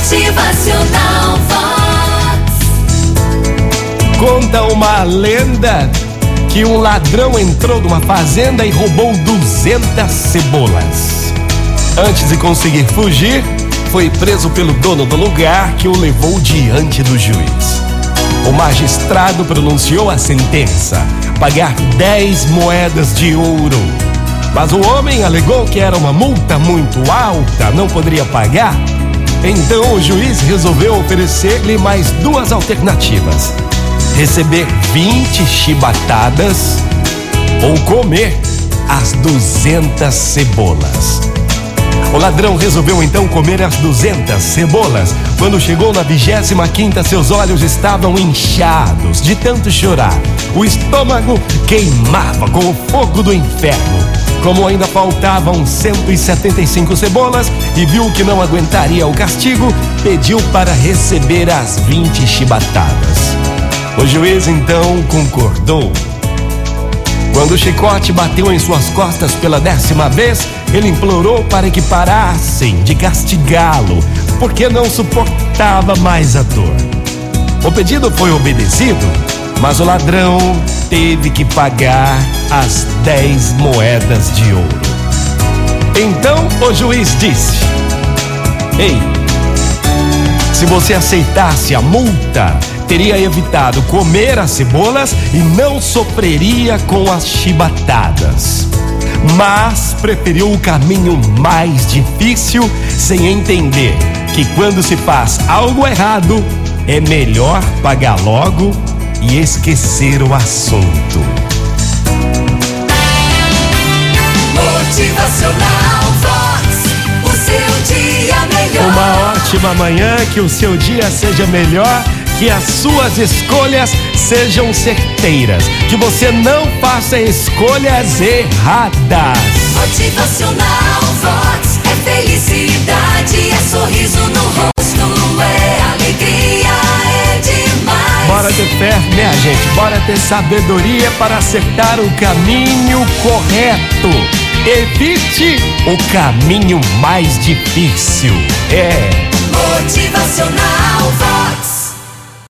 Motivacional Vox. Conta uma lenda que um ladrão entrou numa fazenda e roubou 200 cebolas. Antes de conseguir fugir, foi preso pelo dono do lugar que o levou diante do juiz. O magistrado pronunciou a sentença: pagar 10 moedas de ouro. Mas o homem alegou que era uma multa muito alta, não poderia pagar. Então o juiz resolveu oferecer-lhe mais duas alternativas: receber 20 chibatadas ou comer as 200 cebolas. O ladrão resolveu então comer as 200 cebolas. Quando chegou na 25 quinta, seus olhos estavam inchados de tanto chorar. O estômago queimava com o fogo do inferno. Como ainda faltavam 175 cebolas e viu que não aguentaria o castigo, pediu para receber as 20 chibatadas. O juiz então concordou. Quando o chicote bateu em suas costas pela décima vez, ele implorou para que parassem de castigá-lo, porque não suportava mais a dor. O pedido foi obedecido, mas o ladrão teve que pagar as dez moedas de ouro. Então o juiz disse: Ei, se você aceitasse a multa, teria evitado comer as cebolas e não sofreria com as chibatadas. Mas preferiu o caminho mais difícil sem entender que quando se faz algo errado, é melhor pagar logo e esquecer o assunto. Motivacional Vox. O seu dia melhor. Uma ótima manhã, que o seu dia seja melhor, que as suas escolhas sejam certeiras, que você não faça escolhas erradas. Motivacional Vox. É felicidade, é sorriso Bora ter fé, né, gente? Bora ter sabedoria para acertar o caminho correto. Evite o caminho mais difícil. É. Motivacional.